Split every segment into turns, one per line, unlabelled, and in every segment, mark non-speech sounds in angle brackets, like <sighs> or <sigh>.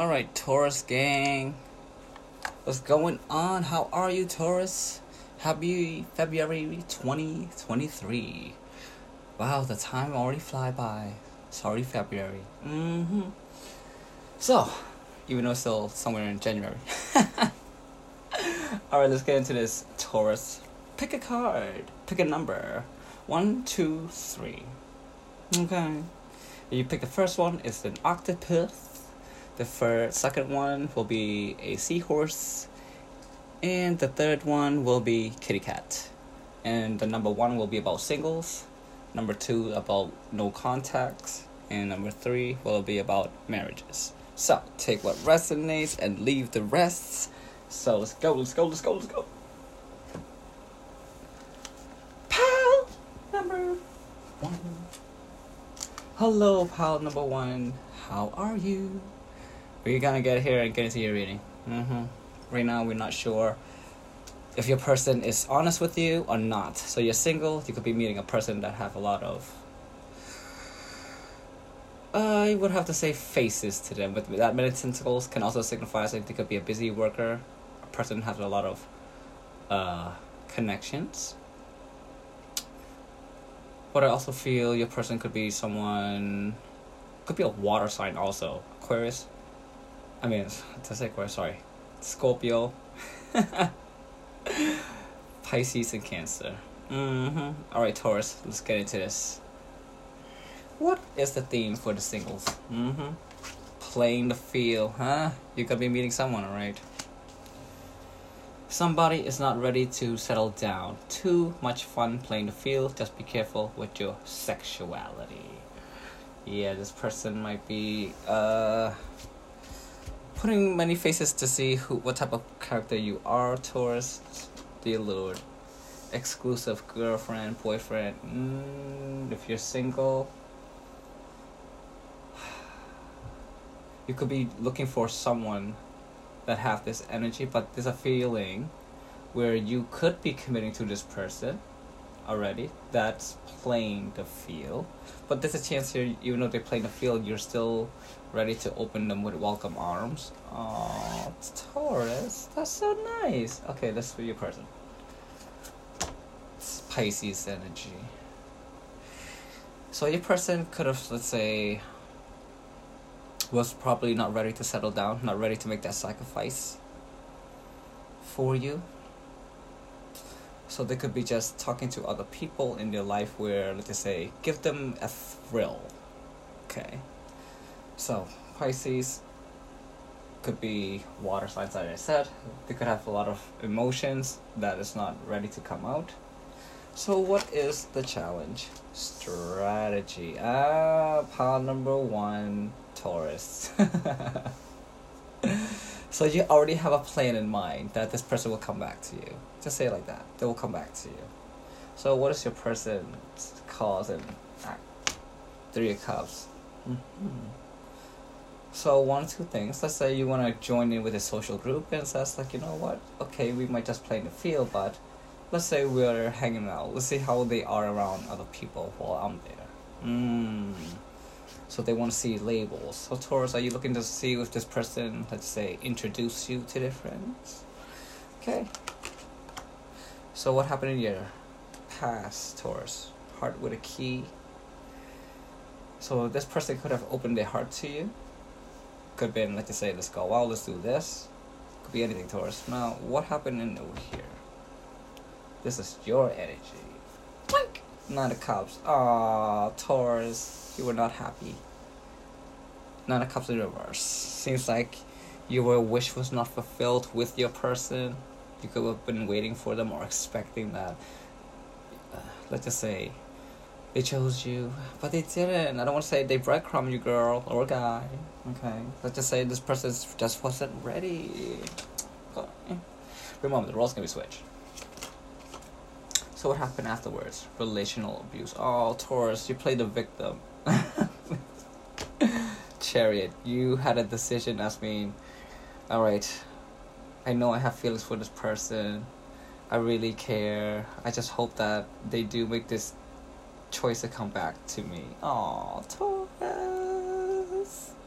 All right, Taurus gang. What's going on? How are you, Taurus? Happy February 2023. Wow, the time already fly by. Sorry, February. Mm-hmm. So, even though it's still somewhere in January. <laughs> All right, let's get into this. Taurus, pick a card. Pick a number. One, two, three. Okay. You pick the first one. It's an octopus. The first, second one will be a seahorse, and the third one will be kitty cat. And the number one will be about singles. Number two about no contacts, and number three will be about marriages. So take what resonates and leave the rest. So let's go, let's go, let's go, let's go. Pal number one. Hello, pal number one. How are you? We're gonna get here and get into your reading. Mm-hmm. Right now, we're not sure if your person is honest with you or not. So you're single. You could be meeting a person that have a lot of. I would have to say faces to them, but that many tentacles can also signify that they could be a busy worker, a person has a lot of uh, connections. But I also feel your person could be someone, could be a water sign also, Aquarius. I mean, to say Aquarius, sorry, Scorpio, <laughs> Pisces, and Cancer. Mm-hmm. All right, Taurus, let's get into this. What is the theme for the singles? Mm-hmm. Playing the field, huh? You're gonna be meeting someone, alright? Somebody is not ready to settle down. Too much fun playing the field. Just be careful with your sexuality. Yeah, this person might be uh putting many faces to see who what type of character you are towards dear lord. Exclusive girlfriend boyfriend mm, if you're single. <sighs> You could be looking for someone that have this energy but there's a feeling where you could be committing to this person already. That's playing the field. But there's a chance here even though they're playing the field you're still ready to open them with welcome arms. Oh, Taurus, that's so nice. Okay, that's for your person. It's Pisces energy. So your person could have, let's say, was probably not ready to settle down, not ready to make that sacrifice for you. So they could be just talking to other people in their life where, let's say, give them a thrill. Okay so, Pisces could be water signs, like I said. They could have a lot of emotions that is not ready to come out. So, what is the challenge? Strategy. Ah, pile number one, Taurus. <laughs> so, you already have a plan in mind that this person will come back to you. Just say it like that. They will come back to you. So, what is your person's cause and act? Three of Cups. Mm-hmm. So one or two things. Let's say you want to join in with a social group and says like, you know what? Okay, we might just play in the field, but let's say we're hanging out. Let's see how they are around other people while I'm there. Mm. So they want to see labels. So Taurus, are you looking to see if this person, let's say, introduce you to their friends? Okay. So what happened in your past, Taurus? Heart with a key. So this person could have opened their heart to you could have been, like I say, let's go Well, let's do this. Could be anything, Taurus. Now, what happened in over here? This is your energy. Blink! Nine of Cups. Ah, Taurus, you were not happy. Nine of Cups in reverse. Seems like your wish was not fulfilled with your person. You could have been waiting for them or expecting that. Uh, let's just say they chose you, but they didn't. I don't want to say they breadcrumb you, girl or guy. Okay, let's just say this person just wasn't ready. Remember, the roles can be switched. So what happened afterwards? Relational abuse. Oh, Taurus, you played the victim. <laughs> Chariot, you had a decision as being, all right. I know I have feelings for this person. I really care. I just hope that they do make this choice to come back to me. Oh, Taurus.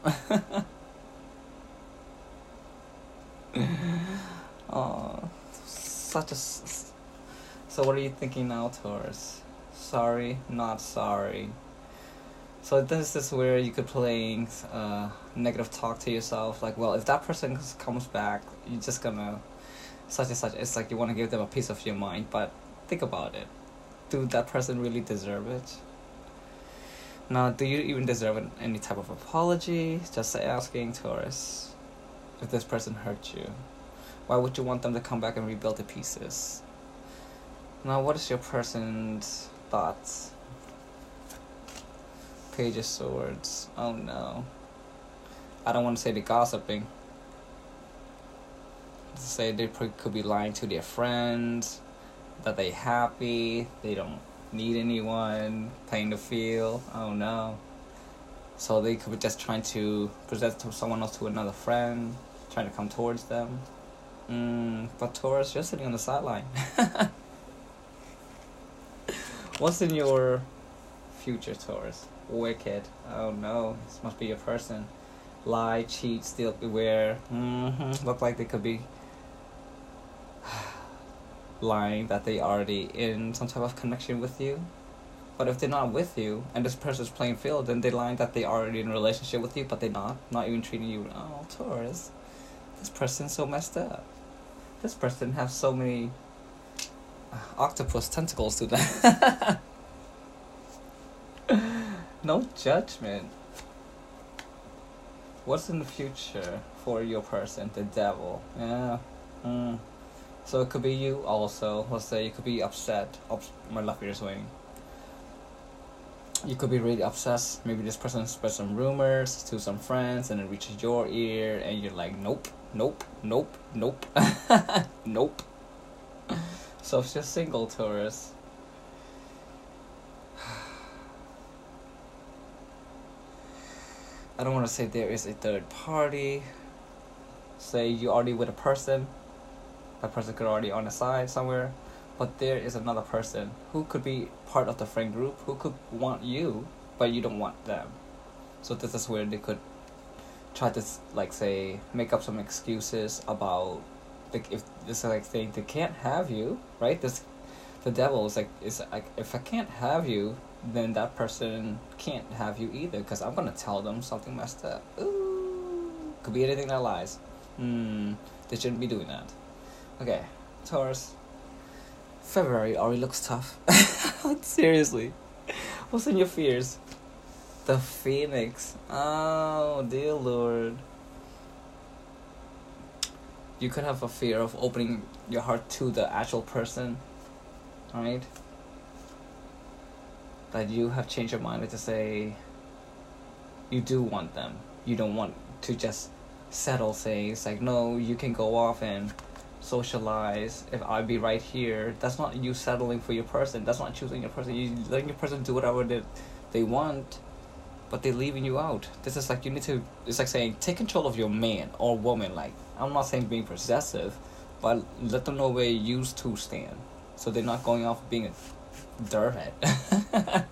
<laughs> oh, such a. So what are you thinking now, Taurus? Sorry, not sorry. So this is where you could play uh, negative talk to yourself, like, well, if that person comes back, you're just gonna such and such. It's like you want to give them a piece of your mind, but think about it. Do that person really deserve it? Now, do you even deserve an, any type of apology? Just asking, Taurus. If this person hurt you, why would you want them to come back and rebuild the pieces? Now, what is your person's thoughts? Page of Swords. Oh no. I don't want to say the gossiping. Say they could be lying to their friends, that they happy, they don't need anyone, playing the field. Oh no. So they could be just trying to present to someone else to another friend, trying to come towards them. Mm, but Taurus, you're sitting on the sideline. <laughs> What's in your future, Taurus? Wicked. Oh no, this must be your person. Lie, cheat, steal, beware. Mm-hmm. Look like they could be lying that they already in some type of connection with you. But if they're not with you and this person's playing field, then they lying that they already in a relationship with you, but they're not, not even treating you. Oh, Taurus, this person's so messed up. This person has so many uh, octopus tentacles to them. <laughs> no judgment. What's in the future for your person? The devil. Yeah. Mm. So it could be you also. Let's say you could be upset. Ups- my left ear is swing. You could be really obsessed. Maybe this person spread some rumors to some friends and it reaches your ear and you're like, nope, nope, nope, nope, <laughs> nope. So if you're single, Taurus, <sighs> I don't want to say there is a third party. Say you already with a person, that person could already on the side somewhere, but there is another person who could be part of the friend group who could want you, but you don't want them. So this is where they could try to like say make up some excuses about like if this is like saying they can't have you, right? This the devil is like is like if I can't have you, then that person can't have you either because I'm gonna tell them something messed up. Ooh, could be anything that lies. Hmm, they shouldn't be doing that. Okay, Taurus. February already looks tough. <laughs> Seriously, what's in your fears? The Phoenix. Oh dear Lord. You could have a fear of opening your heart to the actual person, right? That you have changed your mind to say you do want them. You don't want to just settle, say, it's like, no, you can go off and socialize if I be right here. That's not you settling for your person. That's not choosing your person. You letting your person do whatever they, they want, but they're leaving you out. This is like you need to. It's like saying take control of your man or woman. Like I'm not saying being possessive, but let them know where you to stand, so they're not going off being a dirthead.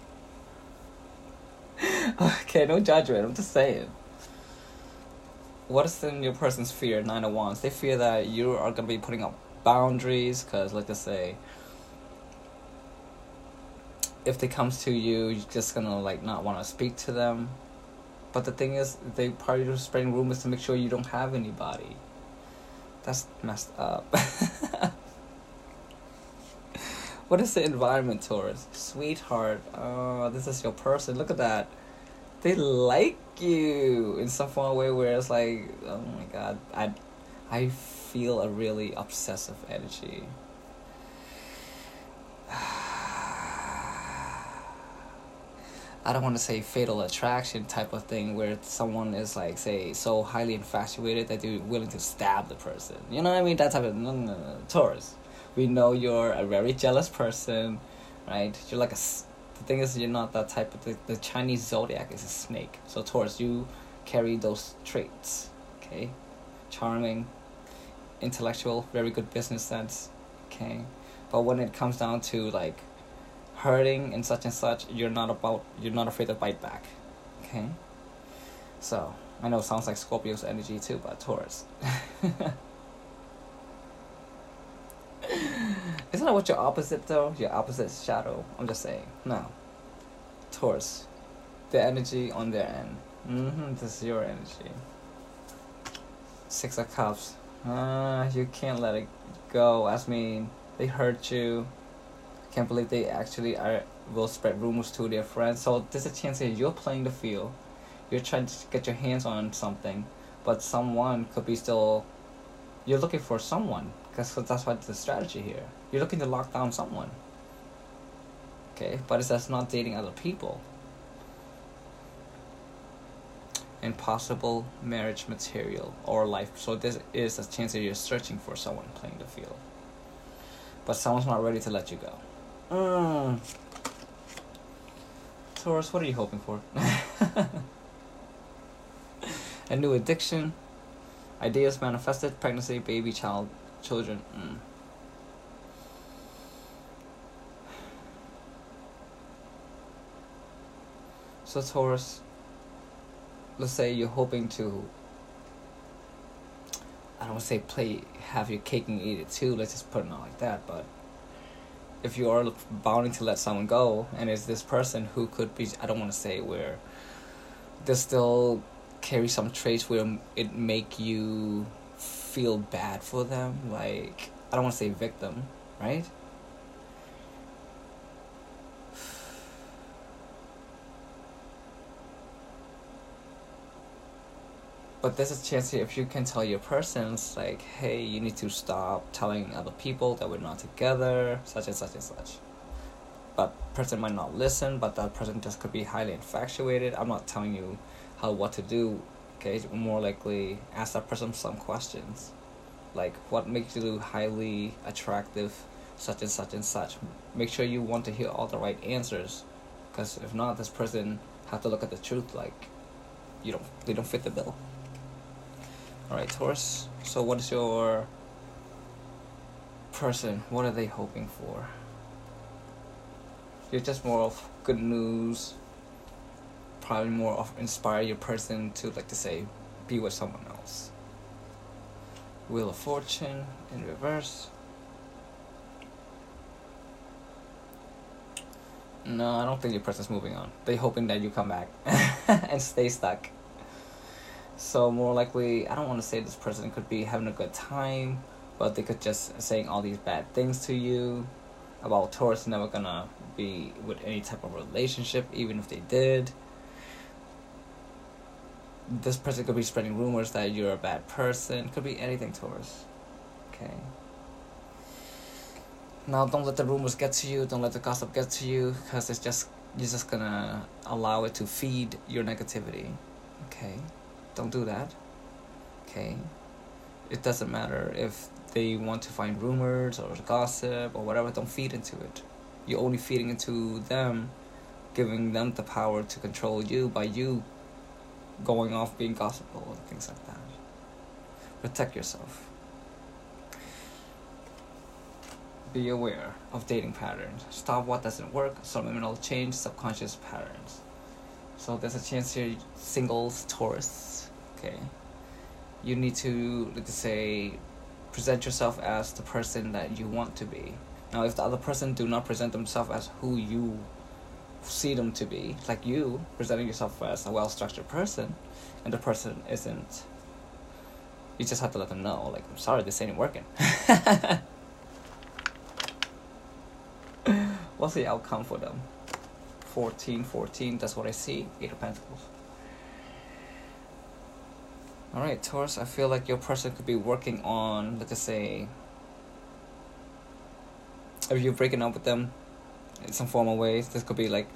<laughs> okay, no judgment. I'm just saying. What is in your person's fear? Nine oh of Wands. They fear that you are gonna be putting up boundaries, cause like I say, if they comes to you, you're just gonna like not want to speak to them. But the thing is, they probably just spreading rumors to make sure you don't have anybody. That's messed up. <laughs> what is the environment, Taurus? Sweetheart, oh, this is your person. Look at that. They like you in some fun way where it's like, oh my god, I, I feel a really obsessive energy. <sighs> I don't want to say fatal attraction type of thing where someone is like say so highly infatuated that they're willing to stab the person. You know what I mean? That type of no, no, no. Taurus. We know you're a very jealous person, right? You're like a. The thing is, you're not that type of. The, the Chinese zodiac is a snake. So Taurus, you carry those traits. Okay, charming, intellectual, very good business sense. Okay, but when it comes down to like hurting and such and such, you're not about you're not afraid to bite back. Okay? So I know it sounds like Scorpio's energy too, but Taurus. <laughs> Isn't that what your opposite though? Your opposite shadow. I'm just saying. No. Taurus. The energy on their end. Mm-hmm. This is your energy. Six of Cups. Uh, you can't let it go. I mean, they hurt you. Can't believe they actually are will spread rumors to their friends. So there's a chance that you're playing the field. You're trying to get your hands on something, but someone could be still. You're looking for someone because that's what the strategy here. You're looking to lock down someone. Okay, but it's just not dating other people. Impossible marriage material or life. So this is a chance that you're searching for someone playing the field. But someone's not ready to let you go. Mm. Taurus, what are you hoping for? <laughs> a new addiction, ideas manifested, pregnancy, baby, child, children. Mm. So Taurus, let's say you're hoping to I don't want to say play have your cake and eat it too, let's just put it on like that, but if you are bounding to let someone go and it's this person who could be I don't want to say where they still carry some traits where it make you feel bad for them like I don't want to say victim right but there's a chance if you can tell your persons like hey you need to stop telling other people that we're not together such and such and such. But person might not listen but that person just could be highly infatuated. I'm not telling you how what to do okay? More likely ask that person some questions. Like what makes you highly attractive such and such and such? Make sure you want to hear all the right answers because if not this person have to look at the truth like you don't they don't fit the bill Alright, Taurus. So, what is your person? What are they hoping for? You're just more of good news. Probably more of inspire your person to, like to say, be with someone else. Wheel of Fortune in reverse. No, I don't think your person's moving on. They're hoping that you come back <laughs> and stay stuck. So more likely, I don't want to say this person could be having a good time, but they could just saying all these bad things to you about Taurus never gonna be with any type of relationship, even if they did. This person could be spreading rumors that you're a bad person. Could be anything, Taurus. Okay. Now, don't let the rumors get to you. Don't let the gossip get to you, because it's just you're just gonna allow it to feed your negativity. Okay. Don't do that. Okay? It doesn't matter if they want to find rumors or gossip or whatever, don't feed into it. You're only feeding into them, giving them the power to control you by you going off being gossipful and things like that. Protect yourself. Be aware of dating patterns. Stop what doesn't work, subliminal change, subconscious patterns. So there's a chance here, singles, Taurus, okay. You need to let's say present yourself as the person that you want to be. Now if the other person do not present themselves as who you see them to be like you presenting yourself as a well-structured person and the person isn't you just have to let them know like i'm sorry this ain't working. <laughs> What's the outcome for them? 14 14 that's what i see. Eight of pentacles Alright, Taurus, I feel like your person could be working on, let's just say, if you're breaking up with them in some formal ways, this could be like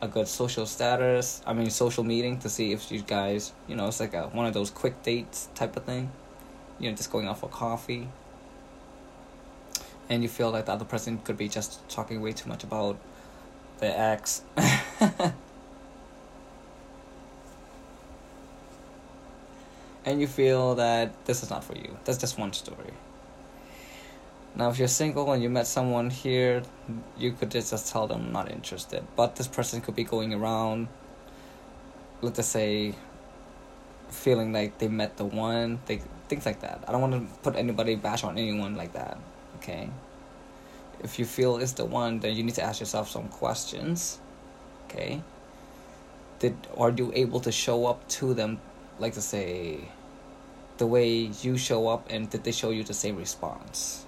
a good social status, I mean, social meeting to see if you guys, you know, it's like a, one of those quick dates type of thing. You know, just going out for coffee. And you feel like the other person could be just talking way too much about the ex. <laughs> and you feel that this is not for you. That's just one story. Now, if you're single and you met someone here, you could just, tell them not interested. But this person could be going around, let's just say, feeling like they met the one, they, things like that. I don't want to put anybody bash on anyone like that, okay? if you feel it's the one, then you need to ask yourself some questions. Okay. Did are you able to show up to them, like to say, the way you show up, and did they show you the same response?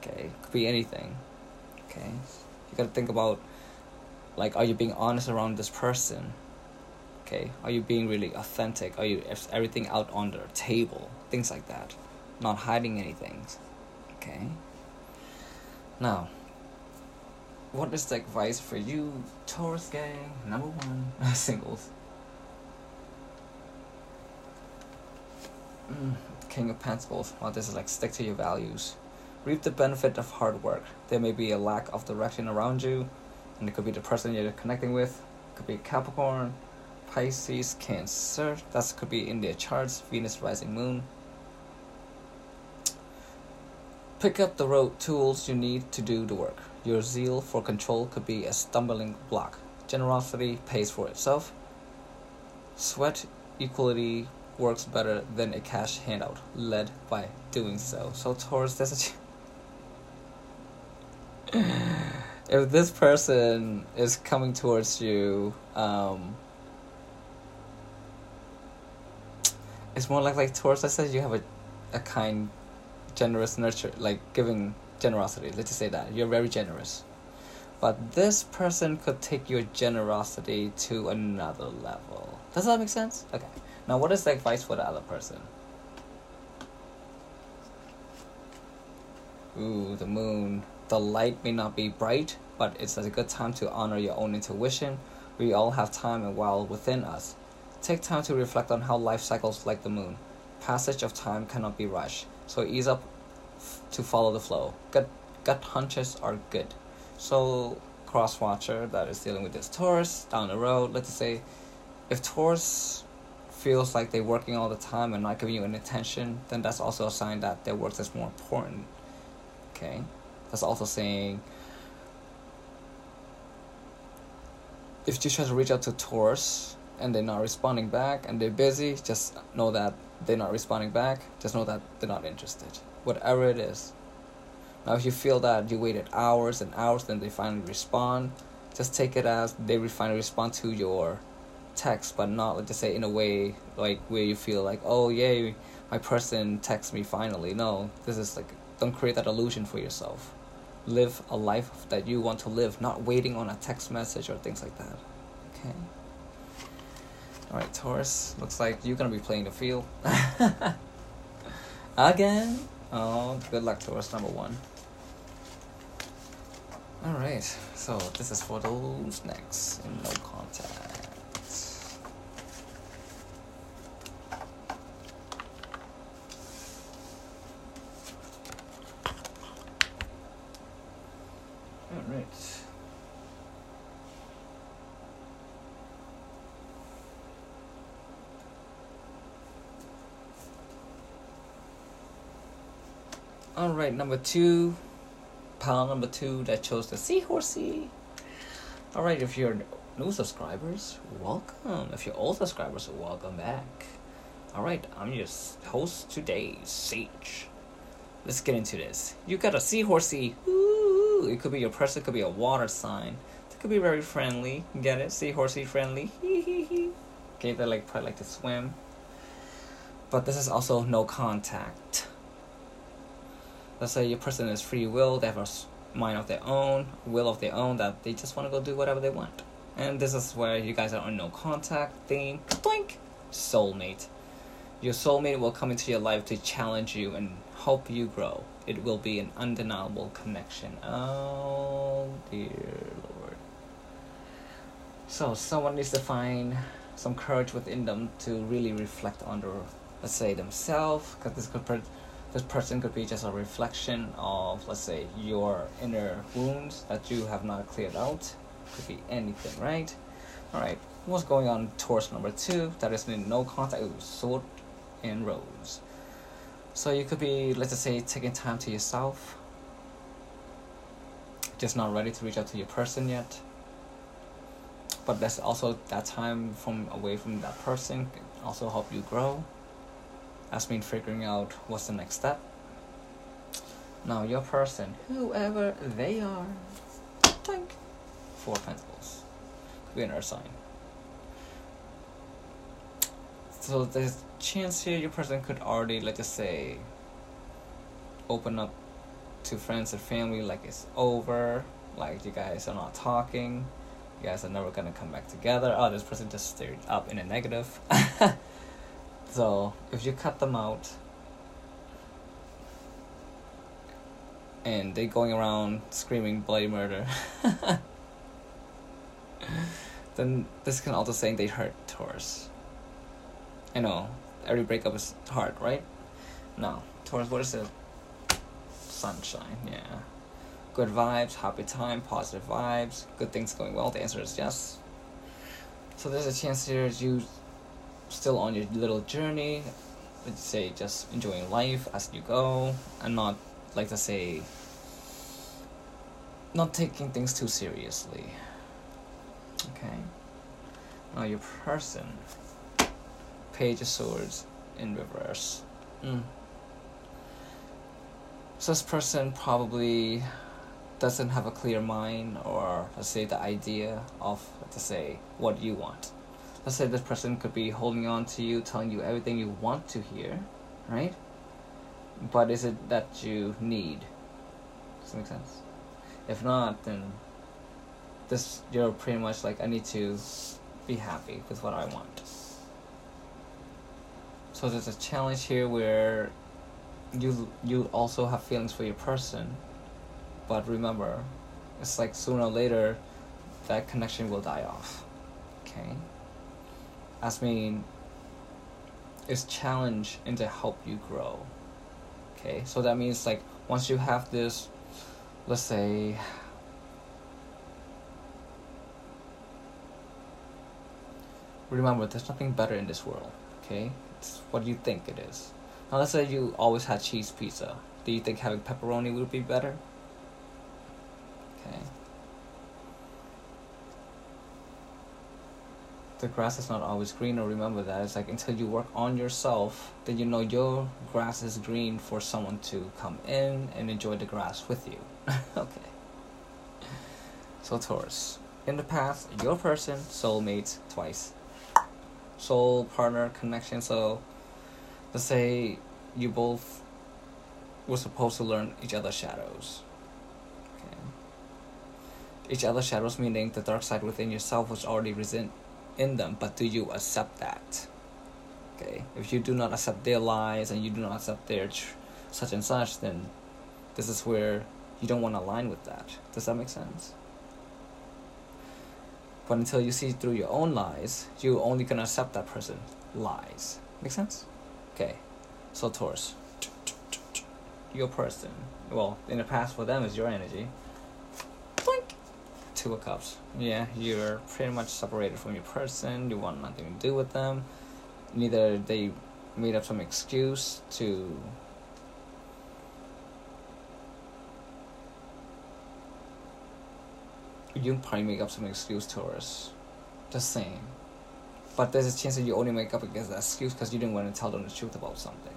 Okay, could be anything. Okay, you gotta think about, like, are you being honest around this person? Okay, are you being really authentic? Are you everything out on the table? Things like that, not hiding anything. Okay. Now, what is the advice for you, Taurus gang, number one, <laughs> singles? King of Pentacles. Well, this is like stick to your values. Reap the benefit of hard work. There may be a lack of direction around you, and it could be the person you're connecting with. It could be Capricorn, Pisces, Cancer. That could be in their charts. Venus, Rising, Moon. Pick up the road tools you need to do the work. Your zeal for control could be a stumbling block. Generosity pays for itself. Sweat equity works better than a cash handout, led by doing so. So, Taurus, this <laughs> if this person is coming towards you, um, it's more like like Taurus. I said you have a, a kind generous nurture like giving generosity. Let's just say that. You're very generous. But this person could take your generosity to another level. Does that make sense? Okay now what is the advice for the other person? Ooh the moon. The light may not be bright but it's a good time to honor your own intuition. We all have time and while within us. Take time to reflect on how life cycles like the moon. Passage of time cannot be rushed so ease up to follow the flow. Gut gut hunches are good. So cross watcher that is dealing with this Taurus down the road, let's say if Taurus feels like they're working all the time and not giving you any attention, then that's also a sign that their work is more important. Okay? That's also saying if you try to reach out to Taurus and they're not responding back and they're busy, just know that they're not responding back. Just know that they're not interested whatever it is. Now, if you feel that you waited hours and hours, then they finally respond, just take it as they finally respond to your text, but not like to say in a way like where you feel like, oh yay, my person texts me finally. No, this is like don't create that illusion for yourself. Live a life that you want to live, not waiting on a text message or things like that. Okay. All right, Taurus. Looks like you're gonna be playing the field <laughs> again. Oh, good luck Taurus. number one. Alright, so this is for those next in no contact. Alright. All right, number two, pile number two that chose the seahorsey. All right, if you're new subscribers, welcome. If you're old subscribers, welcome back. All right, I'm your host today, Sage. Let's get into this. You got a seahorsey. It could be your person, it could be a water sign. It could be very friendly. Get it? Seahorsey friendly. okay, they like probably like to swim. But this is also no contact let's say your person is free will, they have a mind of their own, will of their own, that they just want to go do whatever they want. And this is where you guys are on no contact theme. Blink! Soulmate. Your soulmate will come into your life to challenge you and help you grow. It will be an undeniable connection. Oh dear lord. So someone needs to find some courage within them to really reflect on their, let's say, themselves, because this could this person could be just a reflection of, let's say, your inner wounds that you have not cleared out. Could be anything, right? Alright, what's going on Taurus number two? That is in no contact with sword and rose. So you could be, let's just say, taking time to yourself. Just not ready to reach out to your person yet. But that's also that time from away from that person can also help you grow. That's mean figuring out what's the next step. Now your person, whoever they are, tank, four pentacles, an sign. So there's chance here your person could already, let's just say, open up to friends and family like it's over, like you guys are not talking, you guys are never gonna come back together. Oh, this person just stirred up in a negative. <laughs> so if you cut them out, and they going around screaming bloody murder, <laughs> then this can also saying they hurt Taurus. I know every breakup is hard, right? No, Taurus, what is it? Sunshine, yeah. Good vibes, happy time, positive vibes, good things going well. The answer is yes. So there's a chance here you still on your little journey. Let's say just enjoying life as you go, and not like to say not taking things too seriously. Okay. Now your person. Page of Swords in reverse. Mm. So this person probably doesn't have a clear mind or let's say the idea of let's say what you want. Let's say this person could be holding on to you, telling you everything you want to hear, right? But is it that you need? Does that make sense? If not, then this you're pretty much like I need to be happy with what I want. So there's a challenge here where you you also have feelings for your person, but remember, it's like sooner or later that connection will die off. Okay? As mean it's challenge and to help you grow. Okay, so that means like once you have this, let's say, remember there's nothing better in this world. Okay, what do you think it is. Now let's say you always had cheese pizza. Do you think having pepperoni would be better? Okay. the grass is not always greener. Remember that. It's like until you work on yourself, then you know your grass is green for someone to come in and enjoy the grass with you. <laughs> okay. So Taurus. In the past, your person, soulmate, twice. Soul partner connection. So let's say you both were supposed to learn each other's shadows. Okay. Each other's shadows meaning the dark side within yourself was already resent in them, but do you accept that? Okay, if you do not accept their lies and you do not accept their tr- such and such, then this is where you don't want to align with that. Does that make sense? But until you see through your own lies, you only gonna accept that person lies. Make sense? Okay, so Taurus, your person. Well, in the past for them is your energy. Two of Cups. Yeah, you're pretty much separated from your person. You want nothing to do with them. Neither they made up some excuse to you probably make up some excuse to us. Just saying. But there's a chance that you only make up against that excuse because you didn't want to tell them the truth about something.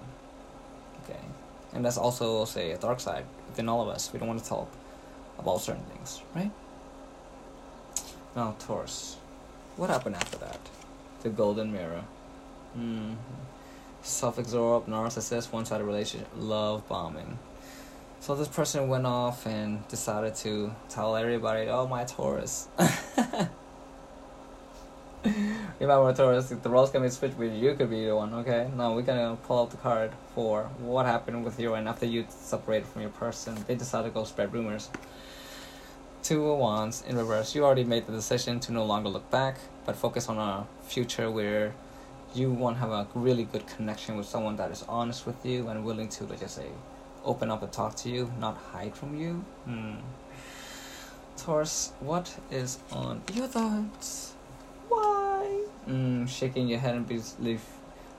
Okay? And that's also, say, a dark side within all of us. We don't want to talk about certain things, right? Now, Taurus. What happened after that? The golden mirror. Mm-hmm. Self-absorbed, narcissist, one-sided relationship, love bombing. So this person went off and decided to tell everybody, "Oh, my Taurus." <laughs> Remember, Taurus, the roles can be switched, but you could be the one. Okay, now we're gonna pull out the card for what happened with you, and after you separated from your person, they decided to go spread rumors. Two of Wands in reverse. You already made the decision to no longer look back, but focus on a future where you want to have a really good connection with someone that is honest with you and willing to, let's just say, open up and talk to you, not hide from you. Hmm. Taurus, what is on your thoughts? Why? Mm, shaking your head and be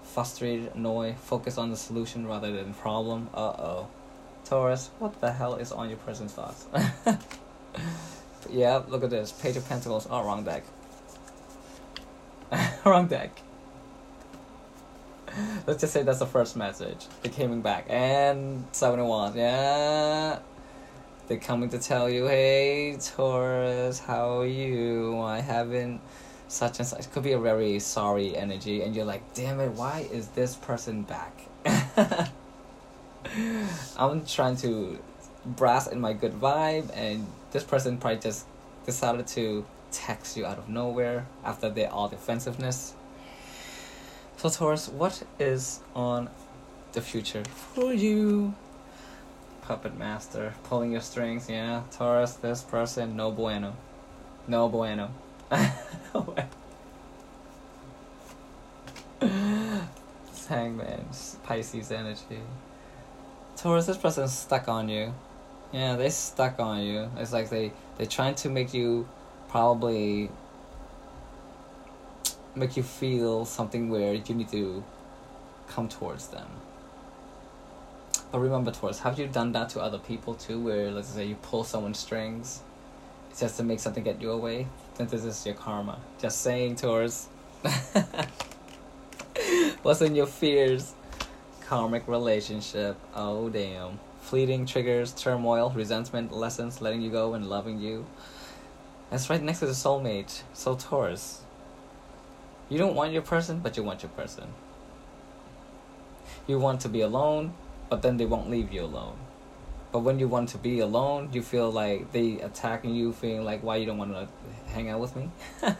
frustrated, annoyed, focus on the solution rather than problem. Uh oh. Taurus, what the hell is on your person's thoughts? <laughs> yeah, look at this. Page of Pentacles. Oh, wrong deck. <laughs> wrong deck. <laughs> Let's just say that's the first message. They're coming back. And seven of yeah. They're coming to tell you, hey Taurus, how are you? I haven't such and such. It could be a very sorry energy, and you're like, damn it, why is this person back? <laughs> I'm trying to brass in my good vibe, and this person probably just decided to text you out of nowhere after their all defensiveness. So Taurus, what is on the future for you? Puppet master, pulling your strings, yeah. Taurus, this person, no bueno. No bueno. <laughs> Hangman, Pisces energy. Taurus, this person's stuck on you. Yeah, they stuck on you. It's like they they're trying to make you probably make you feel something where you need to come towards them. But remember, Taurus, have you done that to other people too? Where let's say you pull someone's strings, just to make something get you away. Then this is your karma. Just saying, Taurus. <laughs> What's in your fears? Karmic relationship. Oh damn. Fleeting triggers, turmoil, resentment, lessons, letting you go and loving you. That's right next to the soulmate. So Taurus. You don't want your person, but you want your person. You want to be alone, but then they won't leave you alone. But when you want to be alone, you feel like they attacking you, feeling like why you don't want to hang out with me. <laughs>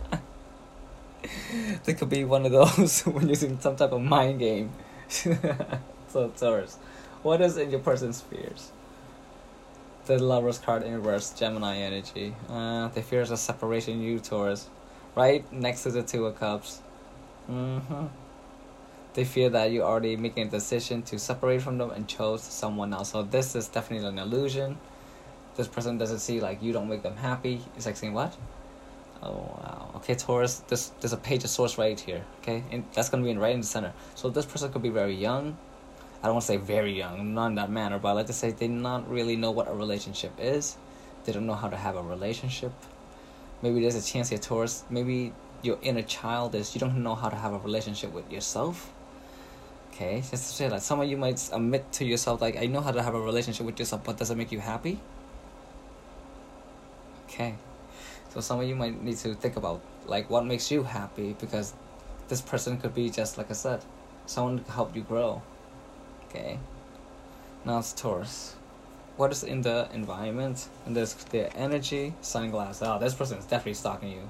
they could be one of those <laughs> when using some type of mind game. <laughs> so Taurus, what is in your person's fears? The Lovers card in reverse, Gemini energy. Uh, the fears of separation, you Taurus, right next to the Two of Cups. Mm-hmm. They feel that you're already making a decision to separate from them and chose someone else. So this is definitely an illusion. This person doesn't see like you don't make them happy. It's like saying what? Oh wow. Okay, Taurus. This there's a page of swords right here. Okay, and that's gonna be in right in the center. So this person could be very young. I don't want to say very young, not in that manner, but I like to say they not really know what a relationship is. They don't know how to have a relationship. Maybe there's a chance here, Taurus. Maybe your inner child is you don't know how to have a relationship with yourself. Okay, just to say like some of you might admit to yourself like I know how to have a relationship with yourself, but does it make you happy? Okay. So some of you might need to think about like what makes you happy because this person could be just like I said, someone to help you grow. Okay. Now it's Taurus. What is in the environment? And there's the energy, sunglasses Oh, this person is definitely stalking you.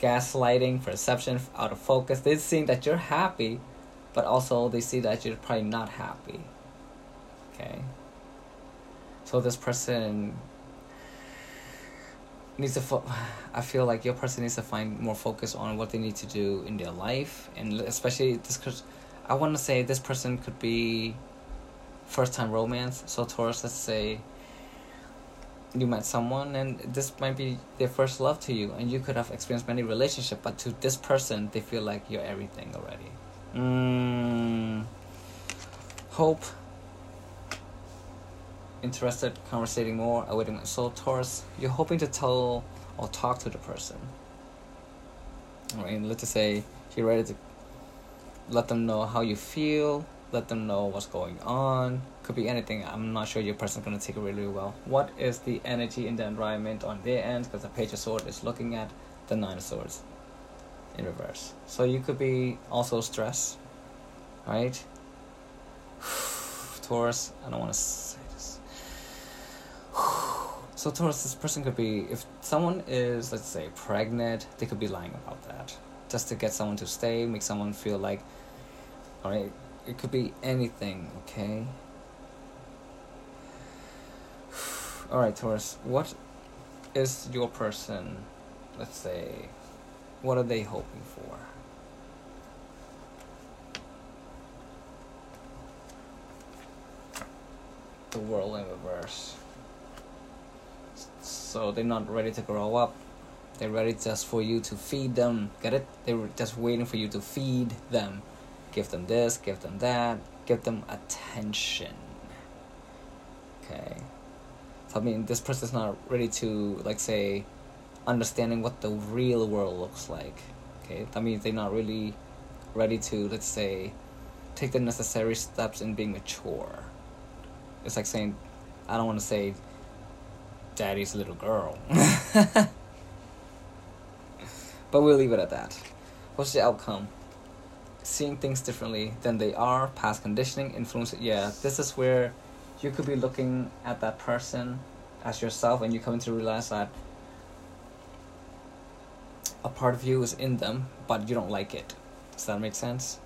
Gaslighting, perception, out of focus. They see that you're happy, but also they see that you're probably not happy. Okay. So this person needs to fo- i feel like your person needs to find more focus on what they need to do in their life and especially this because i want to say this person could be first time romance so taurus let's say you met someone and this might be their first love to you and you could have experienced many relationships but to this person they feel like you're everything already mm, hope interested, conversating more, awaiting. So Taurus, you're hoping to tell or talk to the person. Alright, let's just say you're ready to let them know how you feel, let them know what's going on. Could be anything. I'm not sure your person's gonna take it really well. What is the energy in the environment on their end? Because the Page of Swords is looking at the Nine of Swords in reverse. So you could be also stressed, right? <sighs> Taurus, I don't want to say this. <sighs> so Taurus, this person could be if someone is let's say pregnant, they could be lying about that just to get someone to stay, make someone feel like, all right, it could be anything, okay. <sighs> All right, Taurus, what is your person? Let's say, what are they hoping for? The world in reverse so they're not ready to grow up they're ready just for you to feed them get it they're just waiting for you to feed them give them this give them that give them attention okay so i mean this person's not ready to like say understanding what the real world looks like okay that means they're not really ready to let's say take the necessary steps in being mature. It's like saying, I don't want to say, daddy's little girl. <laughs> but we'll leave it at that. What's the outcome? Seeing things differently than they are, past conditioning, influence. Yeah, this is where you could be looking at that person as yourself and you come to realize that a part of you is in them, but you don't like it. Does that make sense?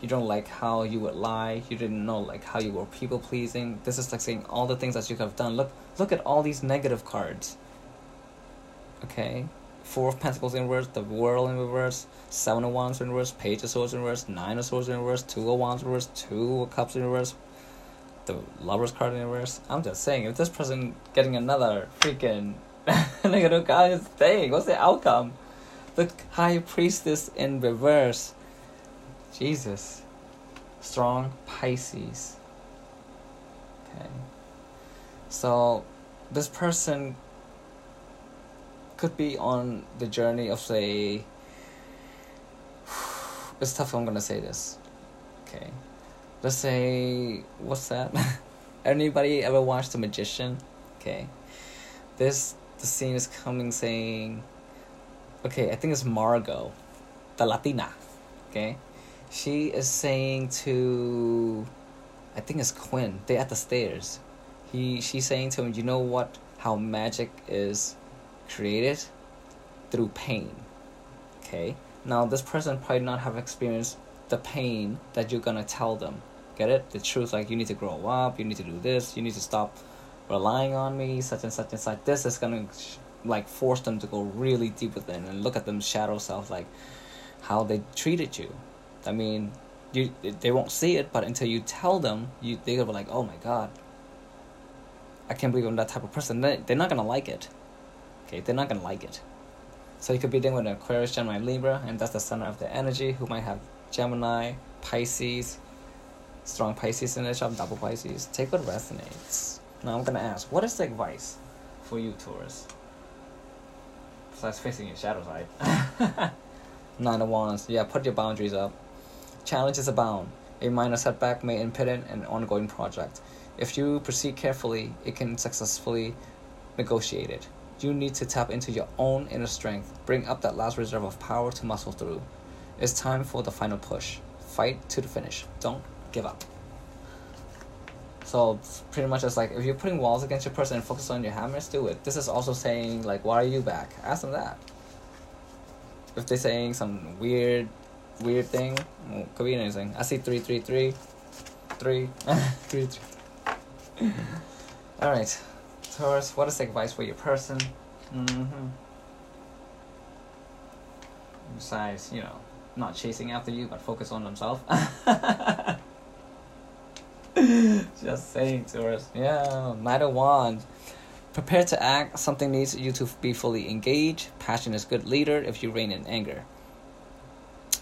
You don't like how you would lie. You didn't know like how you were people pleasing. This is like saying all the things that you have done. Look, look at all these negative cards. Okay, Four of Pentacles in reverse, the World in reverse, Seven of Wands in reverse, Page of Swords in reverse, Nine of Swords in reverse, Two of Wands in reverse, Two of Cups in reverse, the Lovers card in reverse. I'm just saying, if this person getting another freaking <laughs> negative card is staying, what's the outcome? The High Priestess in reverse. Jesus. Strong Pisces. Okay. So, this person could be on the journey of, say, <sighs> it's tough I'm gonna say this. Okay. Let's say, what's that? <laughs> Anybody ever watched The Magician? Okay. This, the scene is coming saying, okay, I think it's Margo, the Latina. Okay she is saying to I think it's Quinn. they're at the stairs. He she's saying to him, you know what how magic is created? Through pain. Okay? Now this person probably not have experienced the pain that you're gonna tell them. Get it? The truth like you need to grow up, you need to do this, you need to stop relying on me, such and such and such. This is gonna like force them to go really deep within and look at them shadow self like how they treated you I mean, you they won't see it, but until you tell them, you they're gonna be like, oh my god, I can't believe I'm that type of person. They they're not gonna like it. Okay, they're not gonna like it. So you could be dealing with an Aquarius, Gemini, Libra, and that's the center of the energy. Who might have Gemini, Pisces, strong Pisces in the shop, double Pisces. Take what resonates. Now I'm gonna ask, what is the advice for you, Taurus? Besides facing your shadow side. <laughs> Nine of Wands. Yeah, put your boundaries up. Challenges abound. A minor setback may impede an ongoing project. If you proceed carefully, it can successfully negotiate it. You need to tap into your own inner strength. Bring up that last reserve of power to muscle through. It's time for the final push. Fight to the finish. Don't give up. So pretty much it's like if you're putting walls against your person and focus on your hammers, do it. This is also saying like, why are you back? Ask them that. If they're saying some weird weird thing. Well, could be anything. I see three, three, three, three, <laughs> three, three. All Taurus. What is the advice for your person? Mm-hmm. Besides, you know, not chasing after you, but focus on themselves. <laughs> Just saying, Taurus. Yeah, Knight of Wands. Prepare to act. Something needs you to be fully engaged. Passion is good leader if you rein in anger.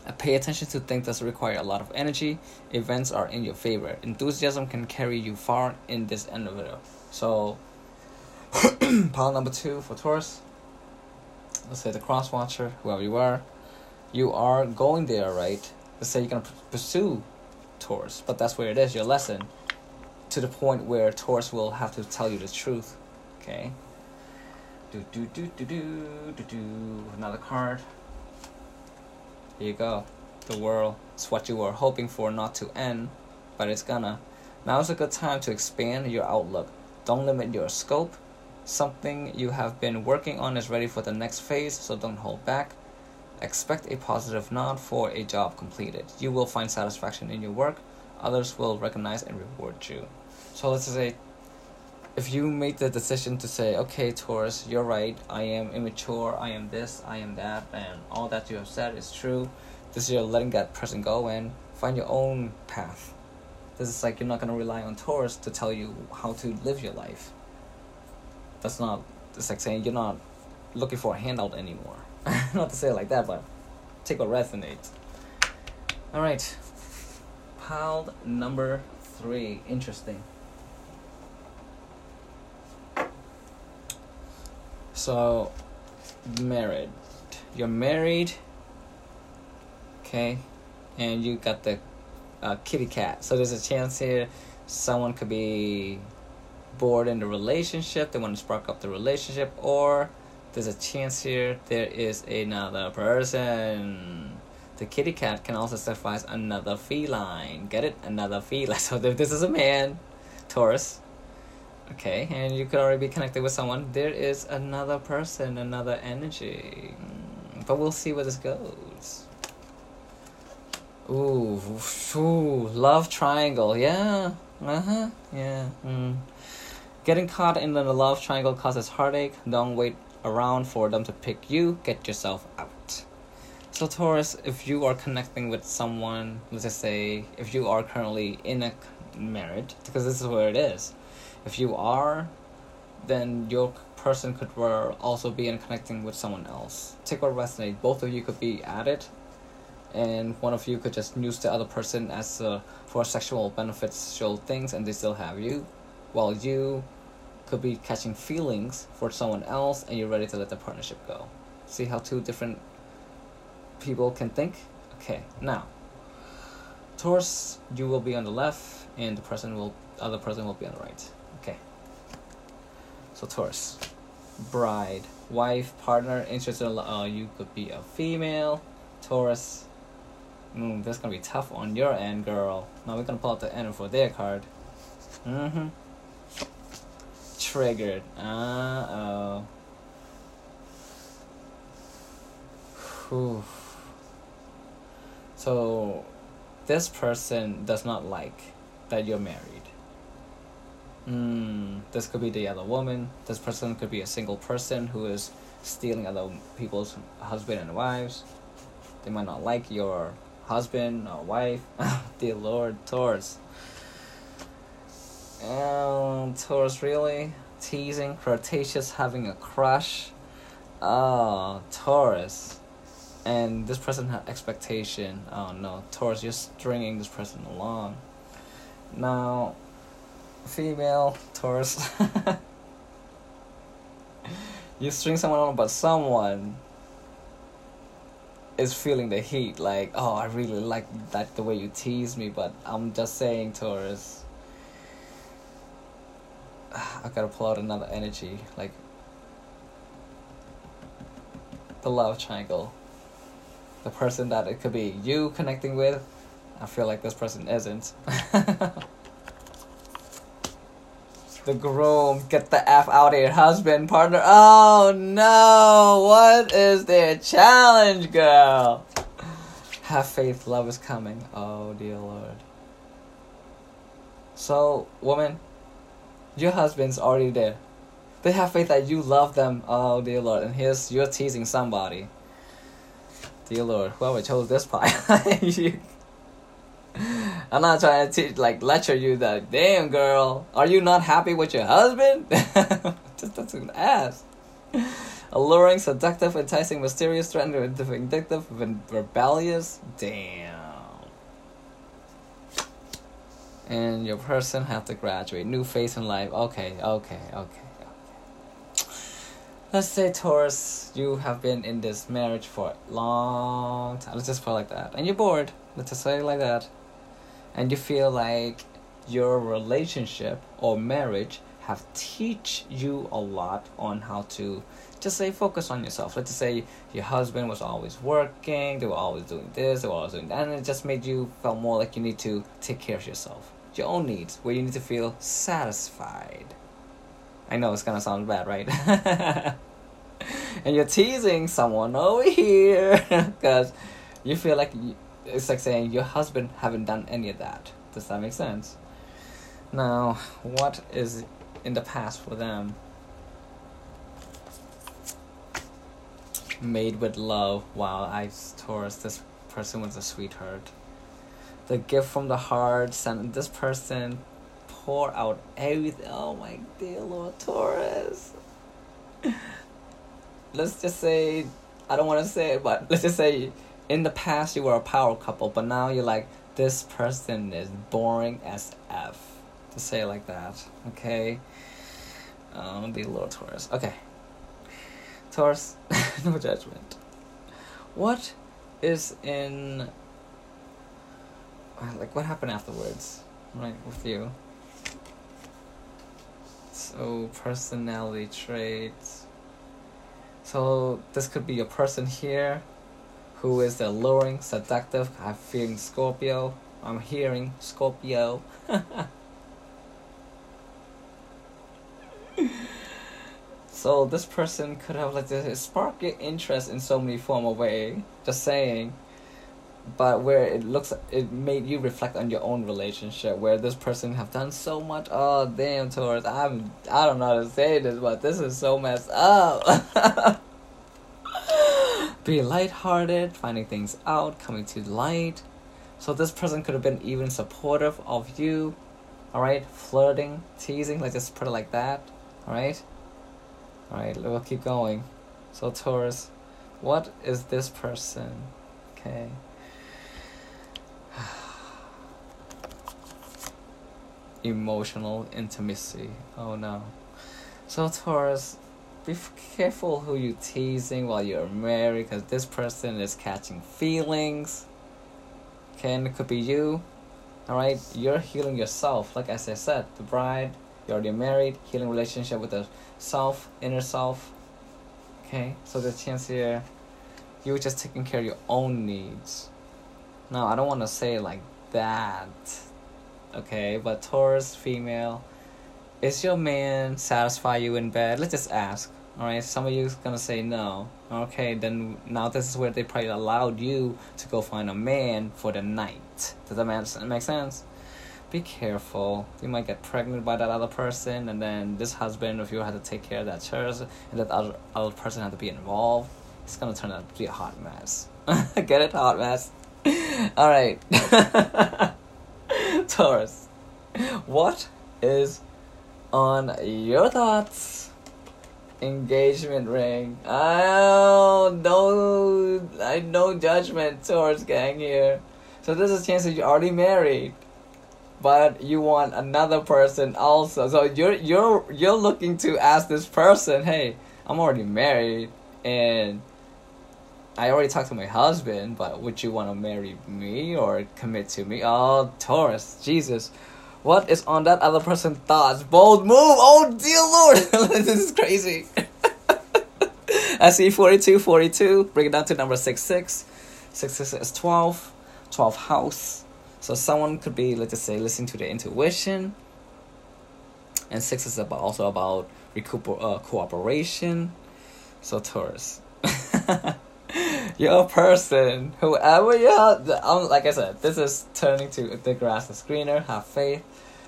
Uh, pay attention to things that require a lot of energy. Events are in your favor. Enthusiasm can carry you far in this end of it. So, <clears throat> pile number two for Taurus. Let's say the cross watcher, whoever you are, you are going there, right? Let's say you're gonna pursue Taurus, but that's where it is. Your lesson to the point where Taurus will have to tell you the truth. Okay. Do do do do do do do. Another card. Here you go. The world. It's what you were hoping for not to end, but it's gonna. Now is a good time to expand your outlook. Don't limit your scope. Something you have been working on is ready for the next phase, so don't hold back. Expect a positive nod for a job completed. You will find satisfaction in your work. Others will recognize and reward you. So let's say if you make the decision to say, okay, Taurus, you're right, I am immature, I am this, I am that, and all that you have said is true, this is your letting that person go and find your own path. This is like you're not going to rely on Taurus to tell you how to live your life. That's not, it's like saying you're not looking for a handout anymore. <laughs> not to say it like that, but take what resonates. Alright, pile number three. Interesting. So, married. You're married. Okay, and you got the a kitty cat. So there's a chance here someone could be bored in the relationship, they want to spark up the relationship, or there's a chance here there is another person. The kitty cat can also sacrifice another feline. Get it? Another feline. <laughs> So if this is a man, Taurus, okay, and you could already be connected with someone, there is another person, another energy. But we'll see where this goes. Ooh, ooh, love triangle, yeah, uh huh, yeah. Mm. Getting caught in the love triangle causes heartache. Don't wait around for them to pick you. Get yourself out. So Taurus, if you are connecting with someone, let's just say, if you are currently in a marriage, because this is where it is. If you are, then your person could also be in connecting with someone else. Take what resonate. Both of you could be at it, and one of you could just use the other person as uh, for sexual beneficial things, and they still have you, while you could be catching feelings for someone else, and you're ready to let the partnership go. See how two different people can think. Okay, now. Taurus, you will be on the left, and the person will other person will be on the right. Okay. So Taurus, bride, wife, partner, interested. in- Uh, you could be a female. Taurus. Mm, this is gonna be tough on your end, girl. Now we're gonna pull out the end for their card. Mm-hmm. Triggered. Uh oh. Whew. So, this person does not like that you're married. Mm, this could be the other woman. This person could be a single person who is stealing other people's husband and wives. They might not like your husband or wife. <laughs> Dear Lord, Taurus. Um, Taurus really teasing, flirtatious, having a crush. Oh, Taurus. And this person had expectation. Oh no, Taurus, you're stringing this person along. Now, female Taurus. <laughs> you string someone on, but someone is feeling the heat. Like, oh, I really like that the way you tease me, but I'm just saying, Taurus. I gotta pull out another energy, like the love triangle. The person that it could be you connecting with, I feel like this person isn't. <laughs> the groom, get the F out of here, husband, partner. Oh no, what is their challenge, girl? Have faith, love is coming. Oh dear Lord. So, woman, your husband's already there. They have faith that you love them. Oh dear Lord, and here's you're teasing somebody. Dear Lord, whoever chose this pie, you, <laughs> I'm not trying to teach, like lecture you that. Damn girl, are you not happy with your husband? <laughs> Just that's an ass. Alluring, seductive, enticing, mysterious, threatening, vindictive, rebellious. Damn. And your person have to graduate. New phase in life. Okay, okay, okay. Let's say Taurus, you have been in this marriage for a long time. Let's just put it like that. And you're bored. Let's just say it like that. And you feel like your relationship or marriage have teach you a lot on how to just say focus on yourself. Let's just say your husband was always working, they were always doing this, they were always doing that, and it just made you feel more like you need to take care of yourself. Your own needs, where you need to feel satisfied. I know it's gonna sound bad, right? <laughs> and you're teasing someone over here <laughs> because you feel like you, it's like saying your husband haven't done any of that. Does that make sense? Now, what is in the past for them? Made with love. Wow, I Taurus. This person was a sweetheart. The gift from the heart. Sent this person pour out everything. Oh my dear Lord Taurus. Let's just say, I don't want to say it, but let's just say, in the past you were a power couple, but now you're like this person is boring as f. To say it like that, okay? Um, dear Lord Taurus. Okay. Taurus, <laughs> no judgment. What is in Uh, like what happened afterwards, right, with you. So personality traits. So this could be a person here who is alluring, seductive. I'm feeling Scorpio. I'm hearing Scorpio. <laughs> so this person could have like this spark interest in so many form of way. Just saying. But where it looks, it made you reflect on your own relationship. Where this person have done so much. Oh damn, Taurus! I'm I don't know how to say this, but this is so messed up. <laughs> Be lighthearted, finding things out, coming to light. So this person could have been even supportive of you. Alright? Flirting, teasing, like just put it like that. Alright? Alright, we'll keep going. So Taurus, what is this person? Okay. Emotional intimacy. Oh no. So Taurus, be careful who you're teasing while you're married because this person is catching feelings. Okay, and it could be you. Alright, you're healing yourself. Like as I said, the bride, you're already married, healing relationship with the self, inner self. Okay, so the chance here, you're just taking care of your own needs. Now, I don't want to say like that. Okay, but Taurus female, is your man satisfy you in bed? Let's just ask. Alright, some of you gonna say no. Okay, then now this is where they probably allowed you to go find a man for the night. Does that make sense? Be careful. You might get pregnant by that other person, and then this husband, of yours had to take care of that child, and that other, other person had to be involved, it's gonna turn out to be a hot mess. <laughs> get it? Hot mess. <laughs> Alright. <laughs> <laughs> Taurus. What is on your thoughts? engagement ring. Oh no, I no judgment towards gang here. So there's a chance that you're already married, but you want another person also. So you're you're you're looking to ask this person, hey, I'm already married and I already talked to my husband, but would you want to marry me or commit to me? Oh, Taurus, Jesus. What is on that other person's thoughts? Bold move! Oh dear lord! <laughs> this is crazy. <laughs> I see 42, 42. Bring it down to number 66. 66 is 12. 12 house. So someone could be, let's just say, listening to their intuition. And 6 is about also about recuper- uh, cooperation. So Taurus. <laughs> Your person, whoever you are, um, like I said, this is turning to the grass is greener. Have faith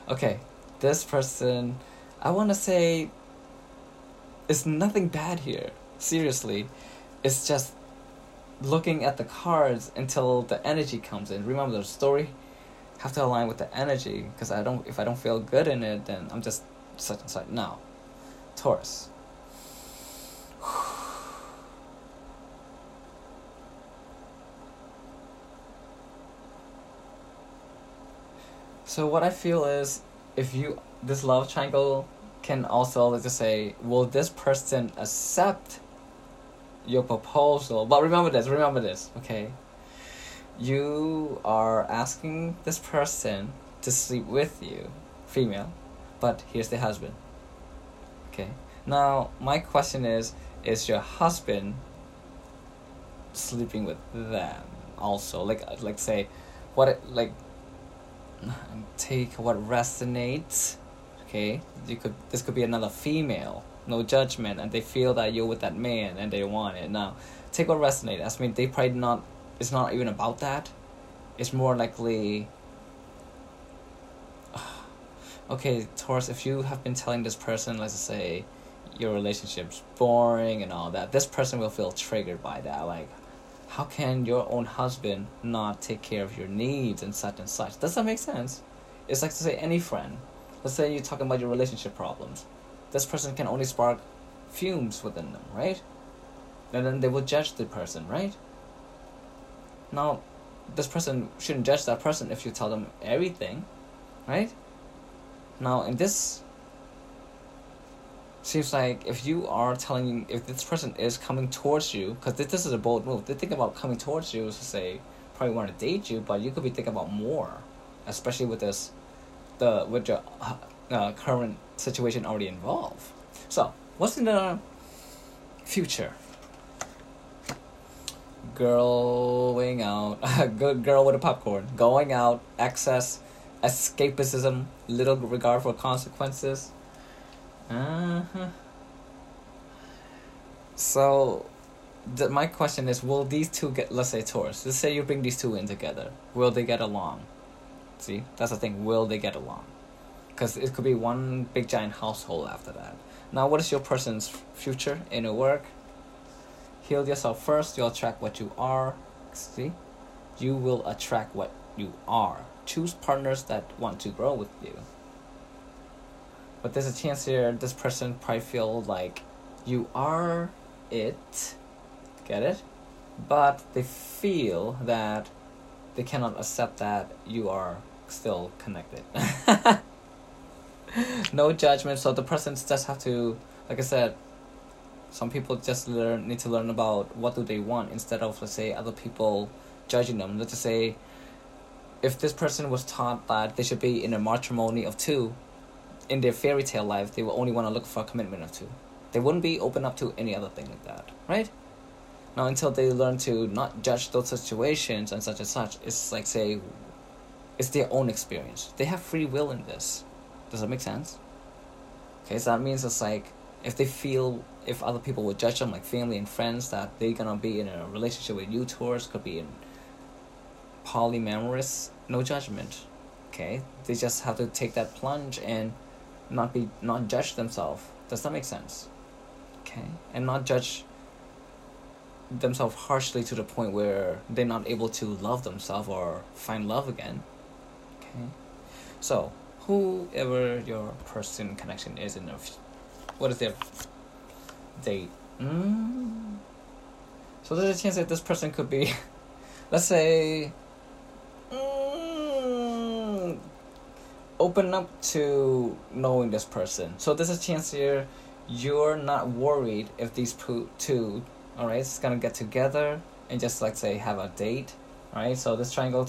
okay, this person, I want to say, it's nothing bad here. Seriously, it's just looking at the cards until the energy comes in. Remember the story have to align with the energy because I don't. If I don't feel good in it, then I'm just such and such. No, Taurus. So what I feel is, if you this love triangle can also let's just say, will this person accept your proposal? But remember this. Remember this. Okay. You are asking this person to sleep with you, female, but here's the husband. Okay. Now my question is: Is your husband sleeping with them also? Like, like say, what like take what resonates okay? You could this could be another female no judgment and they feel that you're with that man and they want it. Now take what resonates. I mean they probably not it's not even about that. It's more likely <sighs> okay taurus if you have been telling this person let's say your relationship's boring and all that this person will feel triggered by that like how can your own husband not take care of your needs and such and such? Does that make sense? It's like to say any friend. Let's say you're talking about your relationship problems. This person can only spark fumes within them, right? And then they will judge the person, right? Now, this person shouldn't judge that person if you tell them everything, right? Now, in this seems like if you are telling if this person is coming towards you because this, this is a bold move they think about coming towards you to say probably want to date you, but you could be thinking about more, especially with this, the with your uh, uh, current situation already involved. So, what's in the future? Girl going out, a <laughs> good girl with a popcorn. Going out, excess, escapism, little regard for consequences. Uh huh. So, the, my question is: Will these two get? Let's say Taurus. Let's say you bring these two in together. Will they get along? See, that's the thing. Will they get along? Because it could be one big giant household after that. Now, what is your person's future inner work? Heal yourself first. You'll attract what you are. See, you will attract what you are. Choose partners that want to grow with you. But there's a chance here. This person probably feel like you are it Get it? But they feel that they cannot accept that you are still connected. <laughs> no judgment, so the person just have to, like I said, some people just learn need to learn about what do they want instead of let's say other people judging them. Let's just say if this person was taught that they should be in a matrimony of two, in their fairy tale life, they will only want to look for a commitment of two. They wouldn't be open up to any other thing like that, right? Now, until they learn to not judge those situations and such and such, it's like say, it's their own experience. They have free will in this. Does that make sense? Okay, so that means it's like if they feel if other people would judge them, like family and friends, that they're gonna be in a relationship with you, Taurus, could be in polyamorous, no judgment. Okay, they just have to take that plunge and not be not judge themselves. Does that make sense? Okay, and not judge themselves harshly to the point where they're not able to love themselves or find love again. Okay, so whoever your person connection is in a, what is their date? Mm. So there's a chance that this person could be, <laughs> let's say, open up to knowing this person. So there's a chance here you're not worried if these two alright it's gonna get together and just like say have a date right so this triangle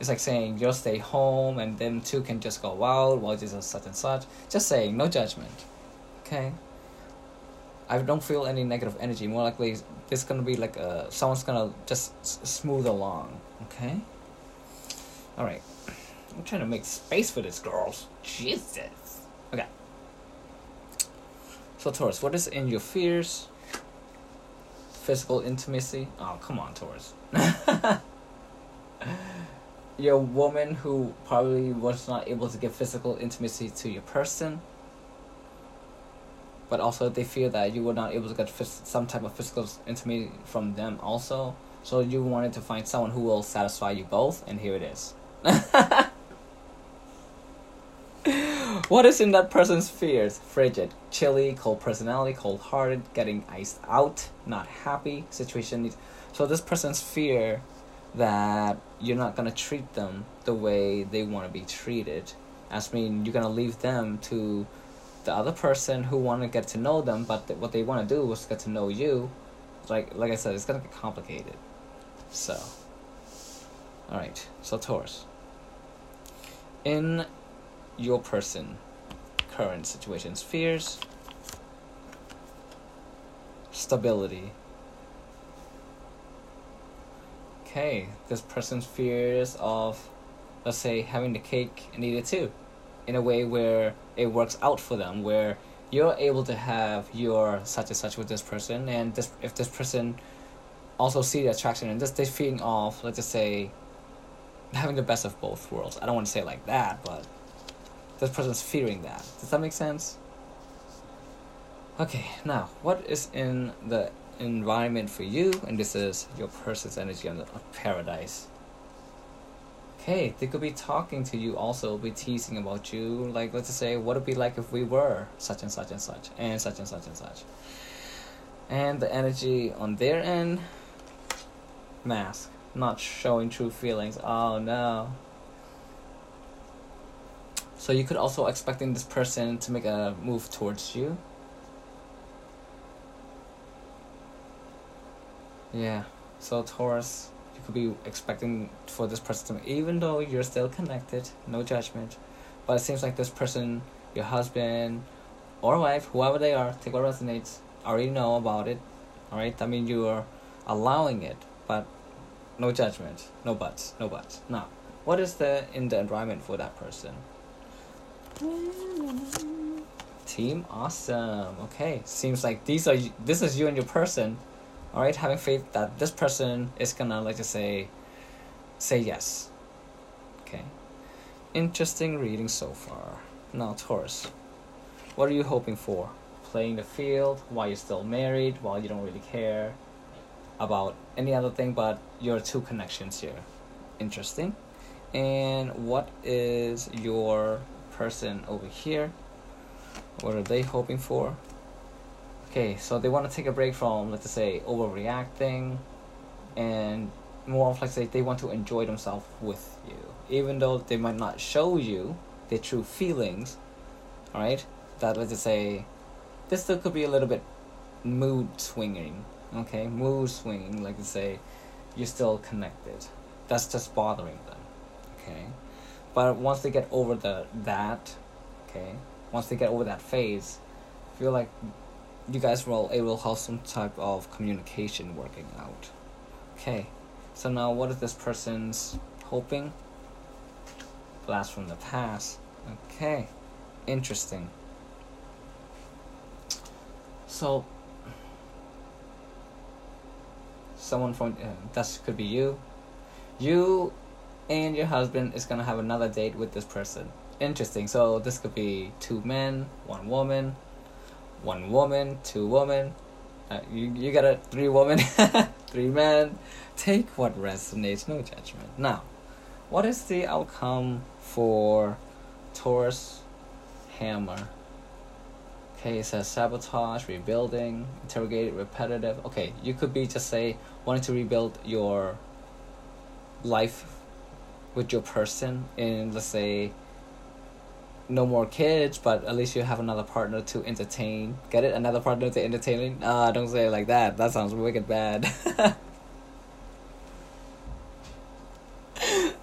is like saying you'll stay home and them two can just go out while just such and such. Just saying no judgment okay? I don't feel any negative energy. More likely this gonna be like a someone's gonna just smooth along okay? All right I'm trying to make space for this girls Jesus okay so Taurus what is in your fears physical intimacy. Oh, come on, Taurus. <laughs> You're a woman who probably was not able to give physical intimacy to your person, but also they feel that you were not able to get some type of physical intimacy from them also. So you wanted to find someone who will satisfy you both, and here it is. <laughs> <laughs> what is in that person's fears? Frigid, chilly, cold personality, cold hearted, getting iced out, not happy, situation. So this person's fear that you're not gonna treat them the way they want to be treated. As mean you're gonna leave them to the other person who want to get to know them, but th- what they want to do is get to know you. Like like I said, it's gonna get complicated. So, all right. So Taurus. In your person current situations fears stability. Okay this person's fears of let's say having the cake and eat it too in a way where it works out for them where you're able to have your such and such with this person and this if this person also see the attraction and just this feeling of let's just say having the best of both worlds. I don't want to say like that but this person's fearing that. Does that make sense? Okay, now what is in the environment for you? And this is your person's energy on the paradise. Okay, they could be talking to you also, be teasing about you. Like, let's just say, what would it be like if we were such and such and such, and such and such and such. And the energy on their end, mask, not showing true feelings. Oh no, so you could also expecting this person to make a move towards you. Yeah. So Taurus, You could be expecting for this person to, even though you're still connected, no judgment, but it seems like this person, your husband or wife, whoever they are, take what resonates, already know about it. All right, I mean you are allowing it, but no judgment, no buts, no buts. Now, what is the in the environment for that person? Team awesome. Okay, seems like these are this is you and your person. All right, having faith that this person is gonna like to say, say yes. Okay, interesting reading so far. Now Taurus, what are you hoping for? Playing the field while you're still married, while you don't really care about any other thing but your two connections here. Interesting. And what is your person over here? What are they hoping for? Okay, so they want to take a break from, let's say, overreacting and more of like say they want to enjoy themselves with you. Even though they might not show you their true feelings, alright? That let's say this still could be a little bit mood swinging okay mood swinging like to say you're still connected that's just bothering them okay but once they get over the that okay once they get over that phase I feel like you guys will able to have some type of communication working out. Okay so now what is this person's hoping? Blast from the past. Okay interesting. So someone from uh, that could be you. You and your husband is gonna have another date with this person. Interesting. So this could be two men one woman one woman two women. Uh, you, you got a three women <laughs> three men. Take what resonates no judgment. Now what is the outcome for taurus hammer? Okay, it says sabotage, rebuilding, interrogated, repetitive. Okay, you could be just say wanting to rebuild your life with your person in let's say no more kids, but at least you have another partner to entertain. Get it? Another partner to entertain? Ah, uh, don't say it like that. That sounds wicked bad. <laughs>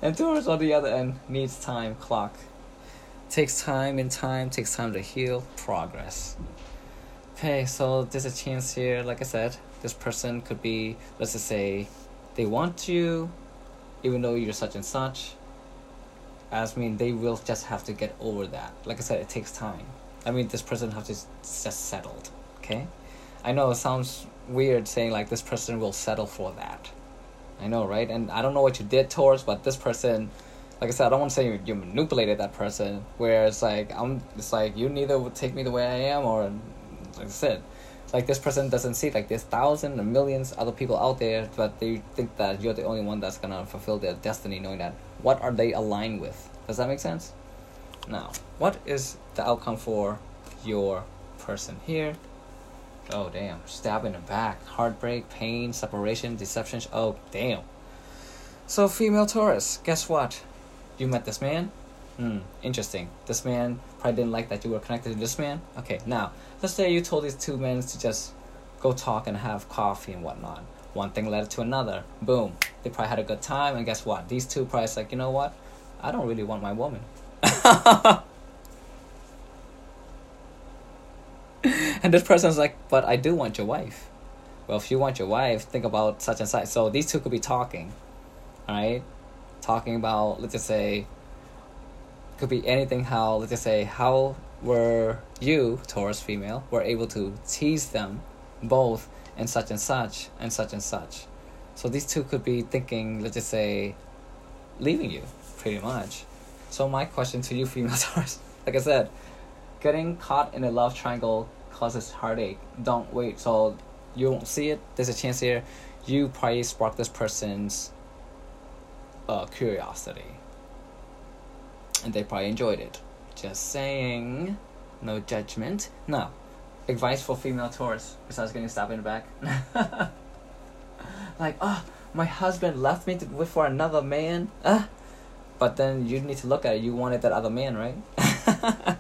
and Taurus on the other end needs time clock takes time and time takes time to heal progress okay so there's a chance here like i said this person could be let's just say they want you even though you're such and such as I mean they will just have to get over that. Like i said it takes time. I mean this person has to just settled okay? I know it sounds weird saying like this person will settle for that. I know right? And i don't know what you did towards but this person like I said, I don't want to say you, you manipulated that person. Where it's like I'm, it's like you neither would take me the way I am, or like I said, like this person doesn't see like there's thousands and millions other people out there, but they think that you're the only one that's gonna fulfill their destiny, knowing that what are they aligned with? Does that make sense? Now, what is the outcome for your person here? Oh damn, stab in the back, heartbreak, pain, separation, deception. Oh damn. So female Taurus, guess what? you met this man. Hmm, interesting. This man probably didn't like that you were connected to this man. Okay, now let's say you told these two men to just go talk and have coffee and whatnot. One thing led to another. Boom. They probably had a good time, and guess what? These two probably like, you know what? I don't really want my woman. <laughs> and this person's like, but I do want your wife. Well, if you want your wife, think about such and such. So these two could be talking, right? talking about let's just say could be anything how let's just say how were you Taurus female were able to tease them both and such and such and such and such. So these two could be thinking let's just say leaving you pretty much. So my question to you <laughs> female Taurus like I said getting caught in a love triangle causes heartache. Don't wait so you won't see it. There's a chance here. You probably spark this person's uh, curiosity. And they probably enjoyed it. Just saying. No judgment. No. Advice for female Taurus besides getting stabbed in the back. <laughs> like, oh, my husband left me to, wait for another man. Uh, but then you need to look at it. You wanted that other man, right? <laughs>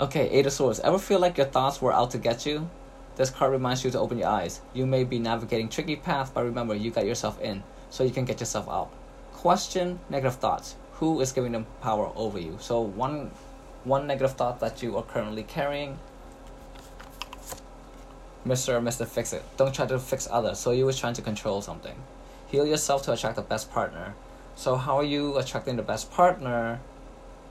okay, Eight of Swords. Ever feel like your thoughts were out to get you? This card reminds you to open your eyes. You may be navigating tricky path, but remember you got yourself in, so you can get yourself out. Question negative thoughts. Who is giving them power over you? So one one negative thought that you are currently carrying. Mr. or Mr. Fix It. Don't try to fix others. So you was trying to control something. Heal yourself to attract the best partner. So how are you attracting the best partner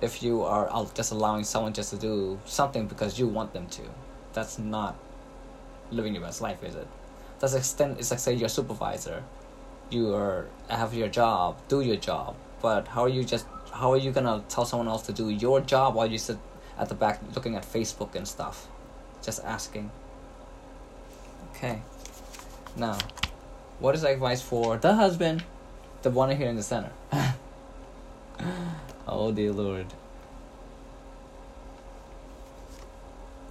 if you are just allowing someone just to do something because you want them to? That's not living your best life, is it? That's extent. It's like say you're supervisor, you are have your job, do your job. But how are you just? How are you gonna tell someone else to do your job while you sit at the back looking at Facebook and stuff? Just asking. Okay. Now, what is advice for the husband, the one here in the center? <laughs> oh dear Lord.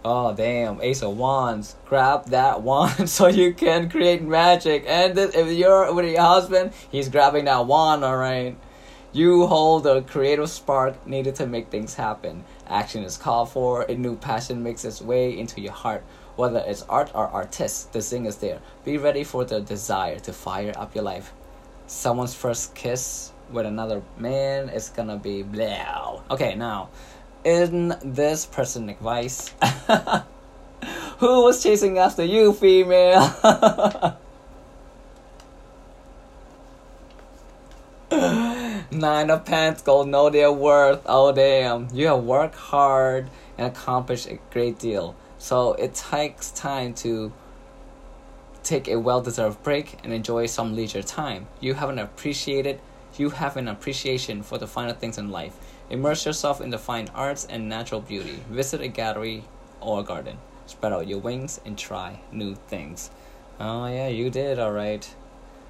Oh damn, Ace of Wands. Grab that wand <laughs> so you can create magic. And if you're with your husband, he's grabbing that wand, alright? You hold the creative spark needed to make things happen. Action is called for, a new passion makes its way into your heart. Whether it's art or artists, the zing is there. Be ready for the desire to fire up your life. Someone's first kiss with another man is gonna be blah. Okay, now in this person advice <laughs> who was chasing after you female <laughs> nine of pentacles know their worth oh damn you have worked hard and accomplished a great deal so it takes time to take a well-deserved break and enjoy some leisure time you haven't appreciated you have an appreciation for the finer things in life Immerse yourself in the fine arts and natural beauty. Visit a gallery or a garden. Spread out your wings and try new things. Oh yeah, you did alright.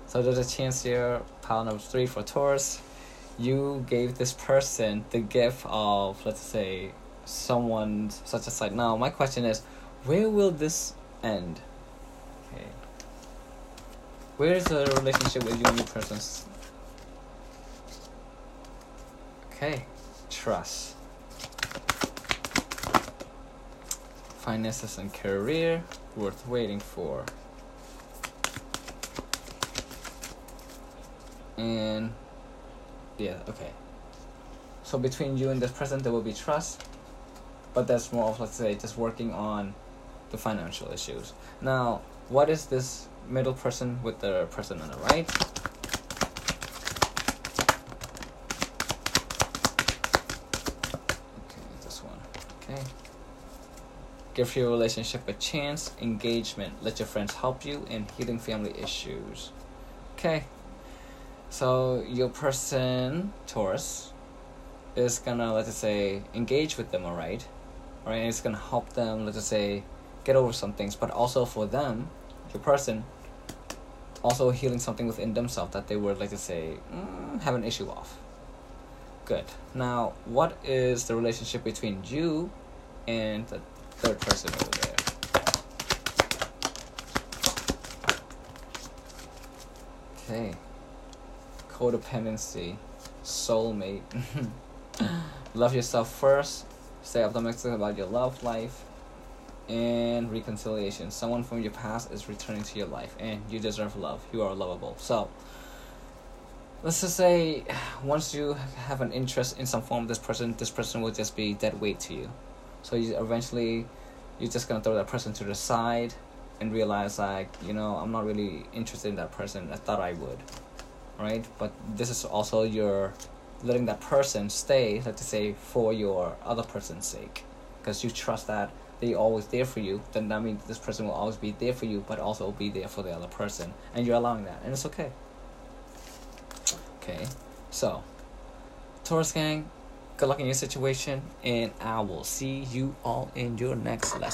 So there's a chance here, pile number three for Taurus. You gave this person the gift of, let's say, someone such a site. Now, my question is, where will this end? Okay. Where is the relationship with you and your person? Okay trust. Finances and career worth waiting for. And yeah, okay. So between you and this person, there will be trust, but that's more of let's say just working on the financial issues. Now, what is this middle person with the person on the right? Okay, this one. Okay. Give your relationship a chance. Engagement. Let your friends help you in healing family issues. Okay. So your person, Taurus, is gonna let's say engage with them, alright? Alright, it's gonna help them, let's say, get over some things, but also for them, your person, also healing something within themselves that they would like to say mm, have an issue of. Good. Now, what is the relationship between you and the third person over there. Okay. Codependency. Soulmate. <laughs> love yourself first. Stay optimistic about your love life. And reconciliation. Someone from your past is returning to your life. And you deserve love. You are lovable. So, let's just say once you have an interest in some form of this person this person will just be dead weight to you so you eventually you're just gonna throw that person to the side and realize like you know I'm not really interested in that person. I thought I would, right? But this is also your letting that person stay, let's say, for your other person's sake, because you trust that they always there for you. Then that means this person will always be there for you, but also be there for the other person, and you're allowing that, and it's okay. Okay, so Taurus gang, Good luck in your situation, and I will see you all in your next lesson.